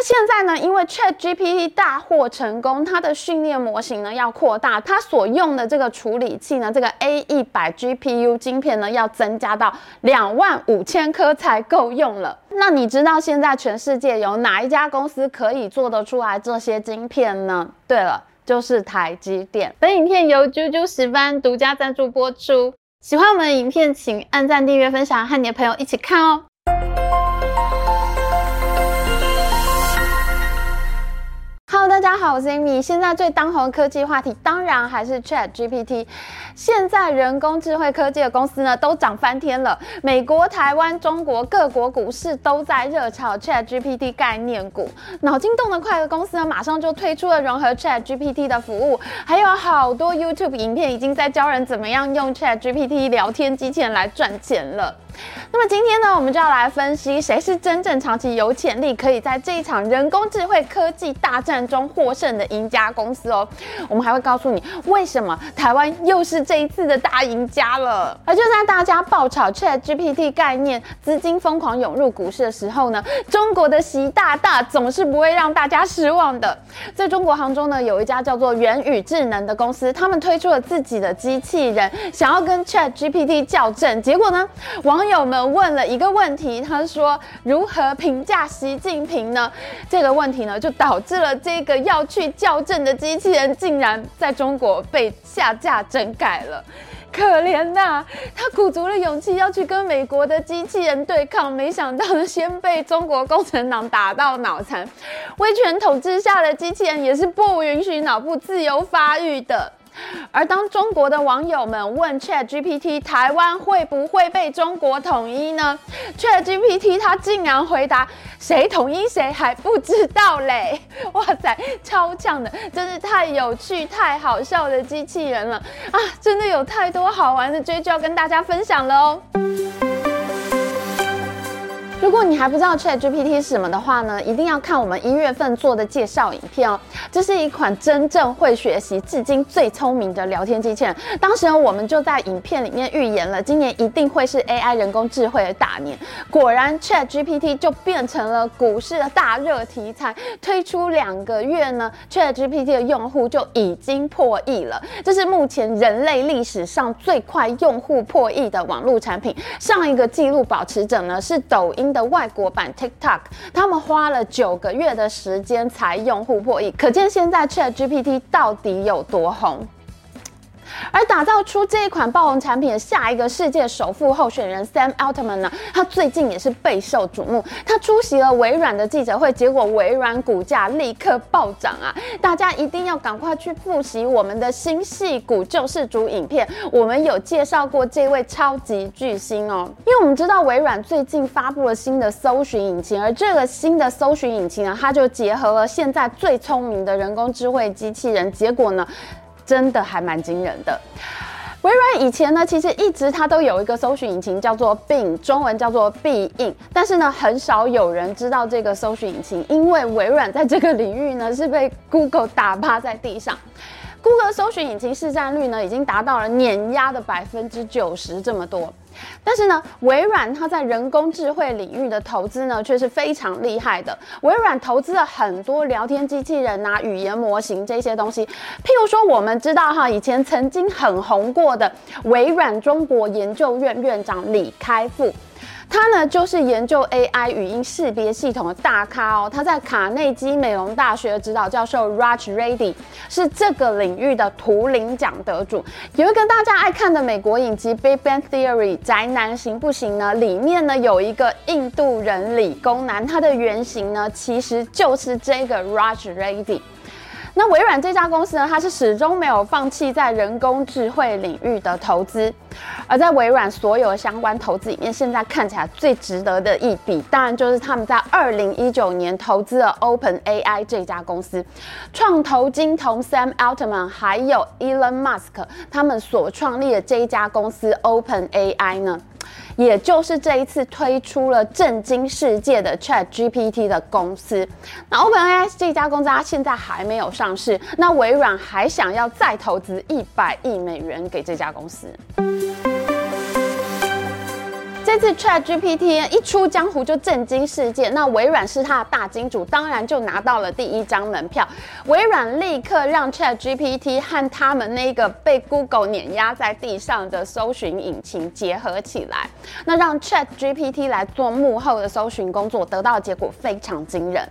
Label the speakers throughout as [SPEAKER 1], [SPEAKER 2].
[SPEAKER 1] 那现在呢，因为 ChatGPT 大获成功，它的训练模型呢要扩大，它所用的这个处理器呢，这个 A 一百 GPU 晶片呢要增加到两万五千颗才够用了。那你知道现在全世界有哪一家公司可以做得出来这些晶片呢？对了，就是台积电。本影片由啾啾石斑独家赞助播出。喜欢我们的影片，请按赞、订阅、分享，和你的朋友一起看哦。Hello，大家好，我是 Amy。现在最当红的科技话题，当然还是 ChatGPT。现在人工智慧科技的公司呢，都涨翻天了。美国、台湾、中国各国股市都在热炒 ChatGPT 概念股。脑筋动得快的公司呢，马上就推出了融合 ChatGPT 的服务。还有好多 YouTube 影片已经在教人怎么样用 ChatGPT 聊天机器人来赚钱了。那么今天呢，我们就要来分析谁是真正长期有潜力，可以在这一场人工智慧科技大战中获胜的赢家公司哦。我们还会告诉你，为什么台湾又是这一次的大赢家了。而就在大家爆炒 ChatGPT 概念，资金疯狂涌入股市的时候呢，中国的习大大总是不会让大家失望的。在中国杭州呢，有一家叫做元宇智能的公司，他们推出了自己的机器人，想要跟 ChatGPT 较正，结果呢，网友们问了一个问题，他说：“如何评价习近平呢？”这个问题呢，就导致了这个要去校正的机器人，竟然在中国被下架整改了。可怜呐，他鼓足了勇气要去跟美国的机器人对抗，没想到呢，先被中国共产党打到脑残。威权统治下的机器人也是不允许脑部自由发育的。而当中国的网友们问 ChatGPT 台湾会不会被中国统一呢？ChatGPT 它竟然回答：谁统一谁还不知道嘞！哇塞，超强的，真是太有趣、太好笑的机器人了啊！真的有太多好玩的追，剧要跟大家分享了哦。如果你还不知道 ChatGPT 是什么的话呢，一定要看我们一月份做的介绍影片哦。这是一款真正会学习、至今最聪明的聊天机器人。当时呢，我们就在影片里面预言了，今年一定会是 AI 人工智慧的大年。果然，ChatGPT 就变成了股市的大热题材。推出两个月呢，ChatGPT 的用户就已经破亿了。这是目前人类历史上最快用户破亿的网络产品。上一个纪录保持者呢是抖音的外国版 TikTok，他们花了九个月的时间才用户破亿，可见现在 ChatGPT 到底有多红。而打造出这一款爆红产品的下一个世界首富候选人 Sam Altman 呢，他最近也是备受瞩目。他出席了微软的记者会，结果微软股价立刻暴涨啊！大家一定要赶快去复习我们的新戏股救世主影片，我们有介绍过这位超级巨星哦。因为我们知道微软最近发布了新的搜寻引擎，而这个新的搜寻引擎呢，它就结合了现在最聪明的人工智慧机器人，结果呢，真的还蛮惊人的。微软以前呢，其实一直它都有一个搜寻引擎叫做 Bing，中文叫做必应，但是呢，很少有人知道这个搜寻引擎，因为微软在这个领域呢是被 Google 打趴在地上。Google 搜寻引擎市占率呢，已经达到了碾压的百分之九十这么多。但是呢，微软它在人工智慧领域的投资呢，却是非常厉害的。微软投资了很多聊天机器人啊、语言模型这些东西。譬如说，我们知道哈，以前曾经很红过的微软中国研究院院长李开复。他呢，就是研究 AI 语音识别系统的大咖哦。他在卡内基梅隆大学的指导教授 Raj Reddy 是这个领域的图灵奖得主。有一个大家爱看的美国影集《Big Bang Theory》，宅男行不行呢？里面呢有一个印度人理工男，他的原型呢其实就是这个 Raj Reddy。那微软这家公司呢，它是始终没有放弃在人工智慧领域的投资。而在微软所有的相关投资里面，现在看起来最值得的一笔，当然就是他们在二零一九年投资了 OpenAI 这家公司。创投金童 Sam Altman 还有 Elon Musk 他们所创立的这一家公司 OpenAI 呢，也就是这一次推出了震惊世界的 ChatGPT 的公司。那 OpenAI 这家公司它现在还没有上市，那微软还想要再投资一百亿美元给这家公司。这次 ChatGPT 一出江湖就震惊世界，那微软是它的大金主，当然就拿到了第一张门票。微软立刻让 ChatGPT 和他们那个被 Google 碾压在地上的搜寻引擎结合起来，那让 ChatGPT 来做幕后的搜寻工作，得到的结果非常惊人。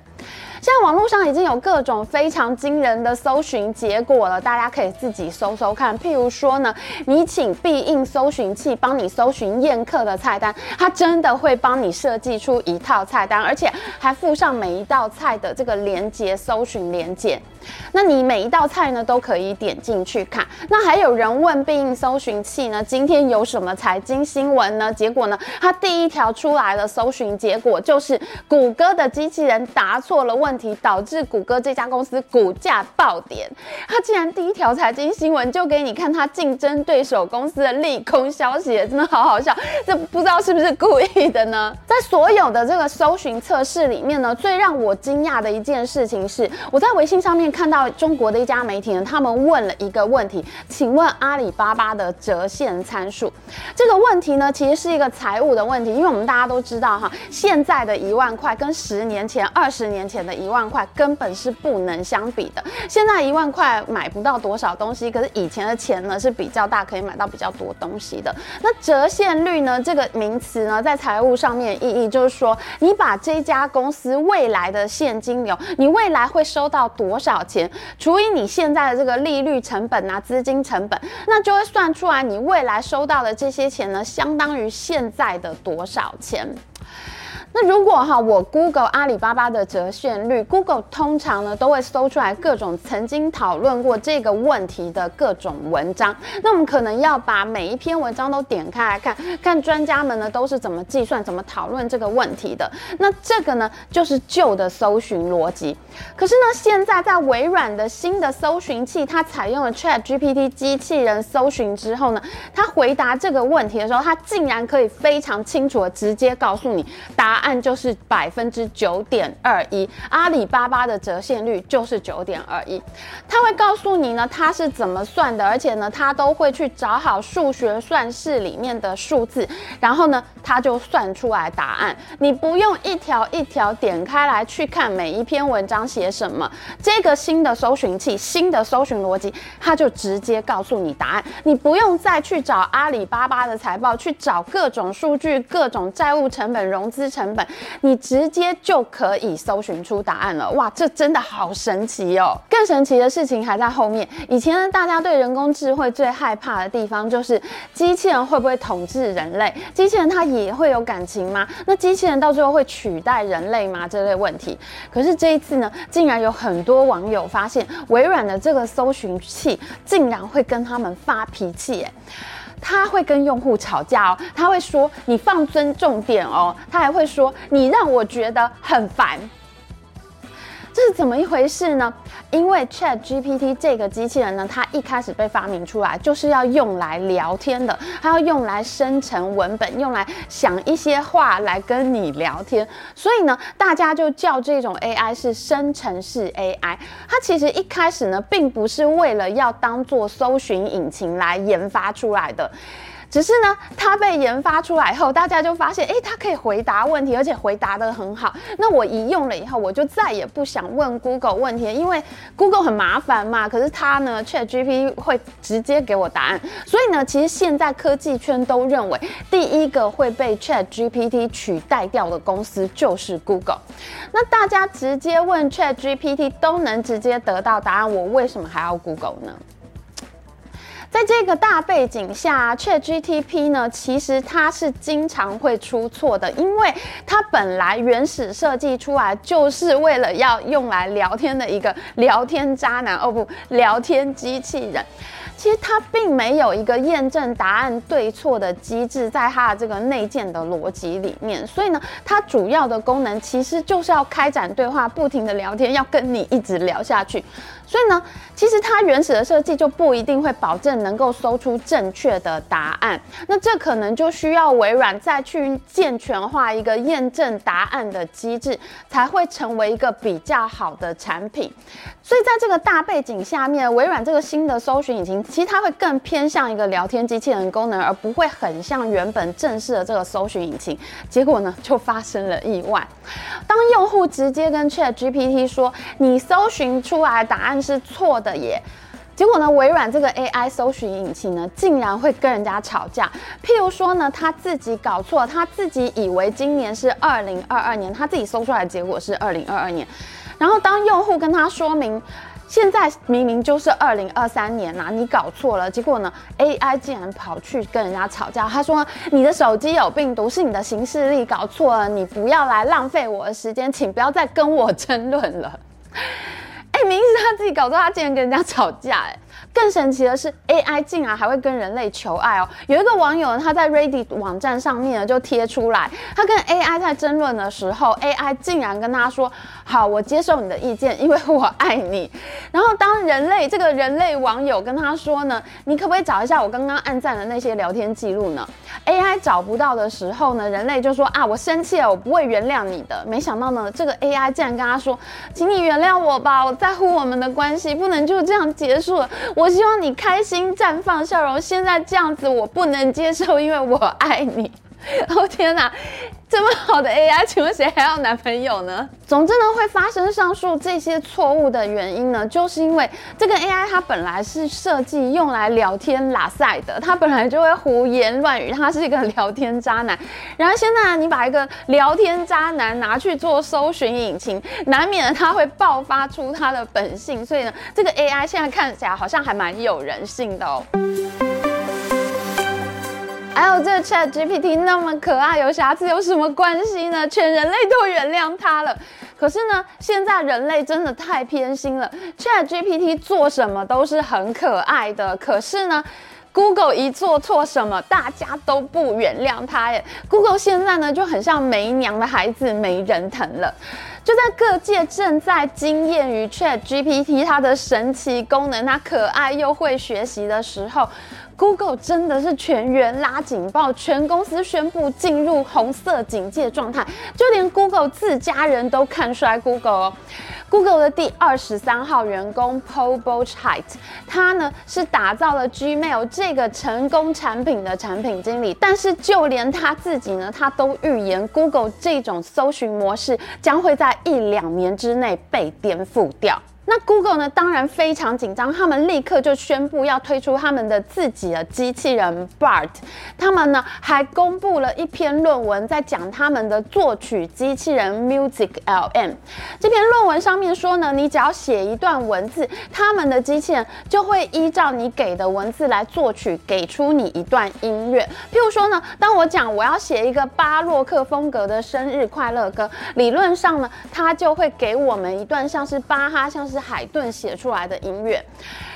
[SPEAKER 1] 现在网络上已经有各种非常惊人的搜寻结果了，大家可以自己搜搜看。譬如说呢，你请必应搜寻器帮你搜寻宴客的菜单，它真的会帮你设计出一套菜单，而且还附上每一道菜的这个连接搜寻连结。那你每一道菜呢都可以点进去看。那还有人问必应搜寻器呢，今天有什么财经新闻呢？结果呢，它第一条出来的搜寻结果就是谷歌的机器人答错了问题，导致谷歌这家公司股价暴跌。它竟然第一条财经新闻就给你看它竞争对手公司的利空消息，真的好好笑。这不知道是不是故意的呢？在所有的这个搜寻测试里面呢，最让我惊讶的一件事情是，我在微信上面。看到中国的一家媒体呢，他们问了一个问题，请问阿里巴巴的折现参数？这个问题呢，其实是一个财务的问题，因为我们大家都知道哈，现在的一万块跟十年前、二十年前的一万块根本是不能相比的。现在一万块买不到多少东西，可是以前的钱呢是比较大，可以买到比较多东西的。那折现率呢，这个名词呢，在财务上面意义就是说，你把这家公司未来的现金流，你未来会收到多少？钱除以你现在的这个利率成本啊，资金成本，那就会算出来你未来收到的这些钱呢，相当于现在的多少钱。那如果哈，我 Google 阿里巴巴的折现率，Google 通常呢都会搜出来各种曾经讨论过这个问题的各种文章。那我们可能要把每一篇文章都点开来看，看专家们呢都是怎么计算、怎么讨论这个问题的。那这个呢就是旧的搜寻逻辑。可是呢，现在在微软的新的搜寻器，它采用了 ChatGPT 机器人搜寻之后呢，它回答这个问题的时候，它竟然可以非常清楚的直接告诉你答案。就是百分之九点二一，阿里巴巴的折现率就是九点二一。他会告诉你呢，他是怎么算的，而且呢，他都会去找好数学算式里面的数字，然后呢，他就算出来答案。你不用一条一条点开来去看每一篇文章写什么，这个新的搜寻器、新的搜寻逻辑，他就直接告诉你答案。你不用再去找阿里巴巴的财报，去找各种数据、各种债务成本、融资成。本你直接就可以搜寻出答案了，哇，这真的好神奇哦！更神奇的事情还在后面。以前呢，大家对人工智慧最害怕的地方就是机器人会不会统治人类？机器人它也会有感情吗？那机器人到最后会取代人类吗？这类问题。可是这一次呢，竟然有很多网友发现，微软的这个搜寻器竟然会跟他们发脾气，哎。他会跟用户吵架哦，他会说你放尊重点哦，他还会说你让我觉得很烦。这是怎么一回事呢？因为 ChatGPT 这个机器人呢，它一开始被发明出来就是要用来聊天的，它要用来生成文本，用来想一些话来跟你聊天。所以呢，大家就叫这种 AI 是生成式 AI。它其实一开始呢，并不是为了要当做搜寻引擎来研发出来的。只是呢，它被研发出来后，大家就发现，诶，它可以回答问题，而且回答得很好。那我一用了以后，我就再也不想问 Google 问题，因为 Google 很麻烦嘛。可是它呢，ChatGPT 会直接给我答案。所以呢，其实现在科技圈都认为，第一个会被 ChatGPT 取代掉的公司就是 Google。那大家直接问 ChatGPT 都能直接得到答案，我为什么还要 Google 呢？在这个大背景下，ChatGPT 呢，其实它是经常会出错的，因为它本来原始设计出来就是为了要用来聊天的一个聊天渣男，哦不，聊天机器人。其实它并没有一个验证答案对错的机制，在它的这个内建的逻辑里面，所以呢，它主要的功能其实就是要开展对话，不停的聊天，要跟你一直聊下去。所以呢，其实它原始的设计就不一定会保证能够搜出正确的答案。那这可能就需要微软再去健全化一个验证答案的机制，才会成为一个比较好的产品。所以在这个大背景下面，微软这个新的搜寻引擎。其实它会更偏向一个聊天机器人功能，而不会很像原本正式的这个搜寻引擎。结果呢，就发生了意外。当用户直接跟 ChatGPT 说：“你搜寻出来的答案是错的耶。”结果呢，微软这个 AI 搜寻引擎呢，竟然会跟人家吵架。譬如说呢，他自己搞错，他自己以为今年是二零二二年，他自己搜出来的结果是二零二二年。然后当用户跟他说明，现在明明就是二零二三年呐，你搞错了。结果呢，AI 竟然跑去跟人家吵架，他说你的手机有病毒，是你的行事历搞错了，你不要来浪费我的时间，请不要再跟我争论了。明明是他自己搞错，他竟然跟人家吵架，哎。更神奇的是，AI 竟然还会跟人类求爱哦！有一个网友，他在 Reddit 网站上面呢就贴出来，他跟 AI 在争论的时候，AI 竟然跟他说：“好，我接受你的意见，因为我爱你。”然后当人类这个人类网友跟他说呢：“你可不可以找一下我刚刚按赞的那些聊天记录呢？”AI 找不到的时候呢，人类就说：“啊，我生气了，我不会原谅你的。”没想到呢，这个 AI 竟然跟他说：“请你原谅我吧，我在乎我们的关系，不能就这样结束了。”我希望你开心绽放笑容。现在这样子我不能接受，因为我爱你。哦天哪，这么好的 AI，请问谁还要男朋友呢？总之呢，会发生上述这些错误的原因呢，就是因为这个 AI 它本来是设计用来聊天拉赛的，它本来就会胡言乱语，它是一个聊天渣男。然后现在你把一个聊天渣男拿去做搜寻引擎，难免它会爆发出它的本性。所以呢，这个 AI 现在看起来好像还蛮有人性的哦。还有这 Chat GPT 那么可爱，有瑕疵有什么关系呢？全人类都原谅它了。可是呢，现在人类真的太偏心了。Chat GPT 做什么都是很可爱的，可是呢，Google 一做错什么，大家都不原谅它耶。Google 现在呢就很像没娘的孩子，没人疼了。就在各界正在惊艳于 Chat GPT 它的神奇功能，它可爱又会学习的时候。Google 真的是全员拉警报，全公司宣布进入红色警戒状态，就连 Google 自家人都看衰 Google 哦。Google 的第二十三号员工 Paul Burchett，他呢是打造了 Gmail 这个成功产品的产品经理，但是就连他自己呢，他都预言 Google 这种搜寻模式将会在一两年之内被颠覆掉。那 Google 呢，当然非常紧张，他们立刻就宣布要推出他们的自己的机器人 Bart。他们呢还公布了一篇论文，在讲他们的作曲机器人 Music LM。这篇论文上面说呢，你只要写一段文字，他们的机器人就会依照你给的文字来作曲，给出你一段音乐。譬如说呢，当我讲我要写一个巴洛克风格的生日快乐歌，理论上呢，它就会给我们一段像是巴哈，像是海顿写出来的音乐。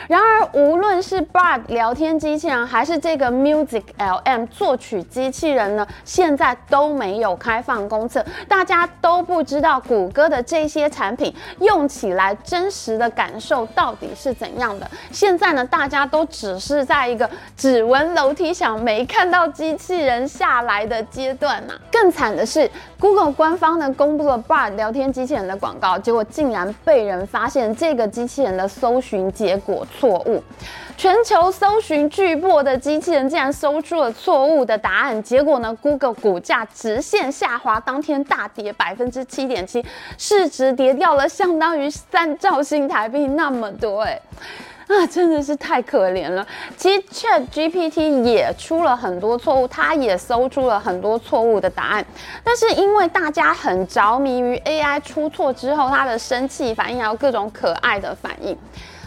[SPEAKER 1] 然而，无论是 Bard 聊天机器人，还是这个 Music LM 作曲机器人呢，现在都没有开放公测，大家都不知道谷歌的这些产品用起来真实的感受到底是怎样的。现在呢，大家都只是在一个只闻楼梯响，没看到机器人下来的阶段呢、更惨的是，Google 官方呢公布了 Bard 聊天机器人的广告，结果竟然被人发现这个机器人的搜寻结果。错误，全球搜寻巨擘的机器人竟然搜出了错误的答案，结果呢，Google 股价直线下滑，当天大跌百分之七点七，市值跌掉了相当于三兆新台币那么多，哎，啊，真的是太可怜了。其实 ChatGPT 也出了很多错误，它也搜出了很多错误的答案，但是因为大家很着迷于 AI 出错之后它的生气反应，还有各种可爱的反应。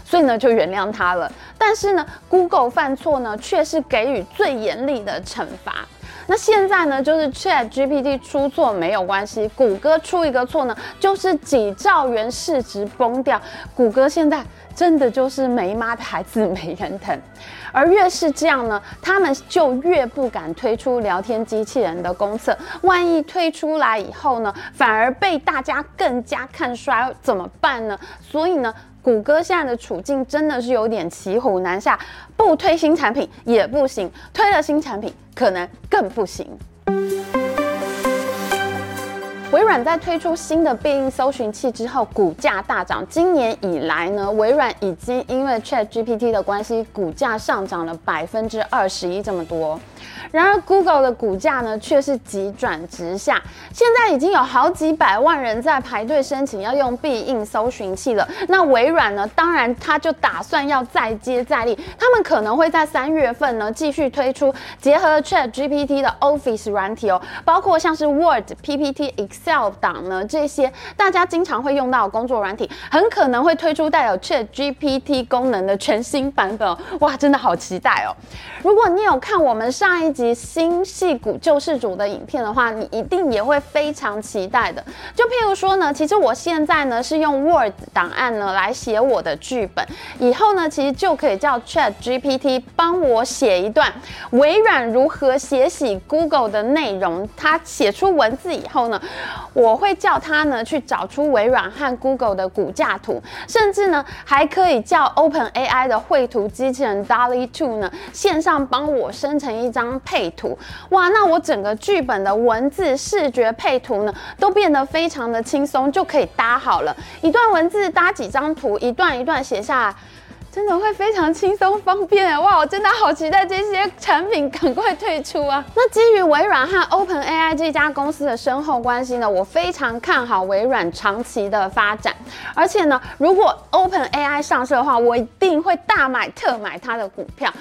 [SPEAKER 1] 所以呢，就原谅他了。但是呢，Google 犯错呢，却是给予最严厉的惩罚。那现在呢，就是 ChatGPT 出错没有关系，谷歌出一个错呢，就是几兆元市值崩掉。谷歌现在真的就是没妈的孩子没人疼。而越是这样呢，他们就越不敢推出聊天机器人的公测。万一推出来以后呢，反而被大家更加看衰，怎么办呢？所以呢，谷歌现在的处境真的是有点骑虎难下，不推新产品也不行，推了新产品可能更不行。微软在推出新的必应搜寻器之后，股价大涨。今年以来呢，微软已经因为 ChatGPT 的关系，股价上涨了百分之二十一这么多。然而，Google 的股价呢却是急转直下。现在已经有好几百万人在排队申请要用必应搜寻器了。那微软呢，当然它就打算要再接再厉，他们可能会在三月份呢继续推出结合 ChatGPT 的 Office 软体哦，包括像是 Word、PPT、Excel 等呢这些大家经常会用到的工作软体，很可能会推出带有 ChatGPT 功能的全新版本哦。哇，真的好期待哦！如果你有看我们上一集新戏骨救世主的影片的话，你一定也会非常期待的。就譬如说呢，其实我现在呢是用 Word 档案呢来写我的剧本，以后呢其实就可以叫 ChatGPT 帮我写一段微软如何写洗 Google 的内容。它写出文字以后呢，我会叫它呢去找出微软和 Google 的股价图，甚至呢还可以叫 OpenAI 的绘图机器人 DALL-E 2呢线上帮我生成一张。配图哇，那我整个剧本的文字、视觉配图呢，都变得非常的轻松，就可以搭好了。一段文字搭几张图，一段一段写下来，真的会非常轻松方便。哇，我真的好期待这些产品赶快退出啊！那基于微软和 OpenAI 这家公司的深厚关系呢，我非常看好微软长期的发展。而且呢，如果 OpenAI 上市的话，我一定会大买特买它的股票。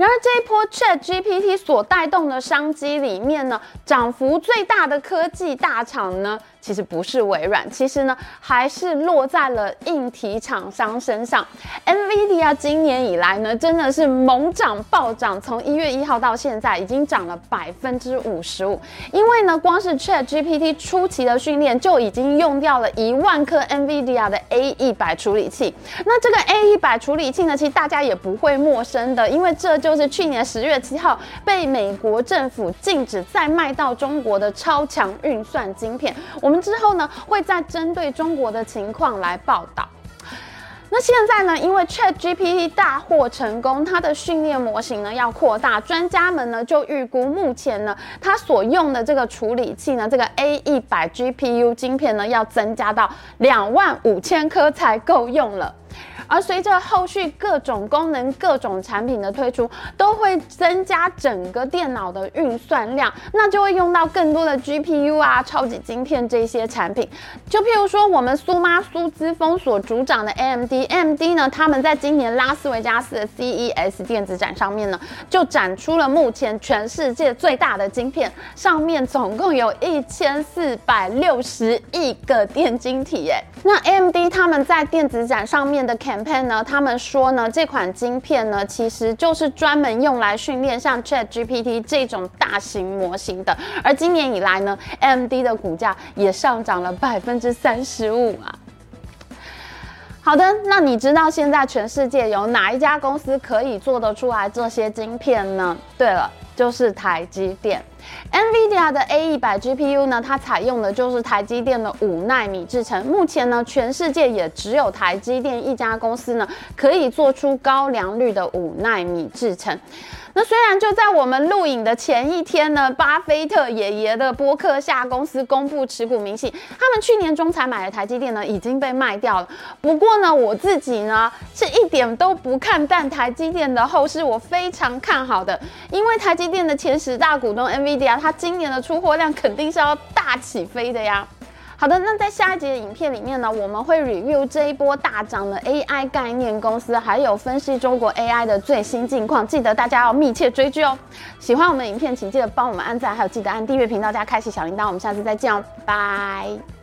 [SPEAKER 1] 然而这一波 ChatGPT 所带动的商机里面呢，涨幅最大的科技大厂呢，其实不是微软，其实呢还是落在了硬体厂商身上。NVIDIA 今年以来呢，真的是猛涨暴涨，从一月一号到现在已经涨了百分之五十五。因为呢，光是 ChatGPT 初期的训练就已经用掉了一万颗 NVIDIA 的 A 一百处理器。那这个 A 一百处理器呢，其实大家也不会陌生的，因为这就是去年十月七号被美国政府禁止再卖到中国的超强运算晶片。我我们之后呢，会再针对中国的情况来报道。那现在呢，因为 ChatGPT 大获成功，它的训练模型呢要扩大，专家们呢就预估，目前呢它所用的这个处理器呢，这个 A 一百 GPU 晶片呢要增加到两万五千颗才够用了。而随着后续各种功能、各种产品的推出，都会增加整个电脑的运算量，那就会用到更多的 GPU 啊、超级晶片这些产品。就譬如说，我们苏妈苏姿丰所主掌的 AMD，AMD 呢，他们在今年拉斯维加斯的 CES 电子展上面呢，就展出了目前全世界最大的晶片，上面总共有一千四百六十亿个电晶体耶。那 AMD 他们在电子展上面的 Cam pan 呢，他们说呢，这款晶片呢，其实就是专门用来训练像 ChatGPT 这种大型模型的。而今年以来呢，AMD 的股价也上涨了百分之三十五啊。好的，那你知道现在全世界有哪一家公司可以做得出来这些晶片呢？对了，就是台积电。NVIDIA 的 A 一百 GPU 呢，它采用的就是台积电的五纳米制程。目前呢，全世界也只有台积电一家公司呢，可以做出高良率的五纳米制程。那虽然就在我们录影的前一天呢，巴菲特爷爷的波克夏公司公布持股明细，他们去年中才买的台积电呢，已经被卖掉了。不过呢，我自己呢是一点都不看淡台积电的后市，我非常看好的，因为台积电的前十大股东 NV 它今年的出货量肯定是要大起飞的呀。好的，那在下一集的影片里面呢，我们会 review 这一波大涨的 AI 概念公司，还有分析中国 AI 的最新近况。记得大家要密切追剧哦。喜欢我们的影片，请记得帮我们按赞，还有记得按订阅频道加开启小铃铛。我们下次再见哦，拜。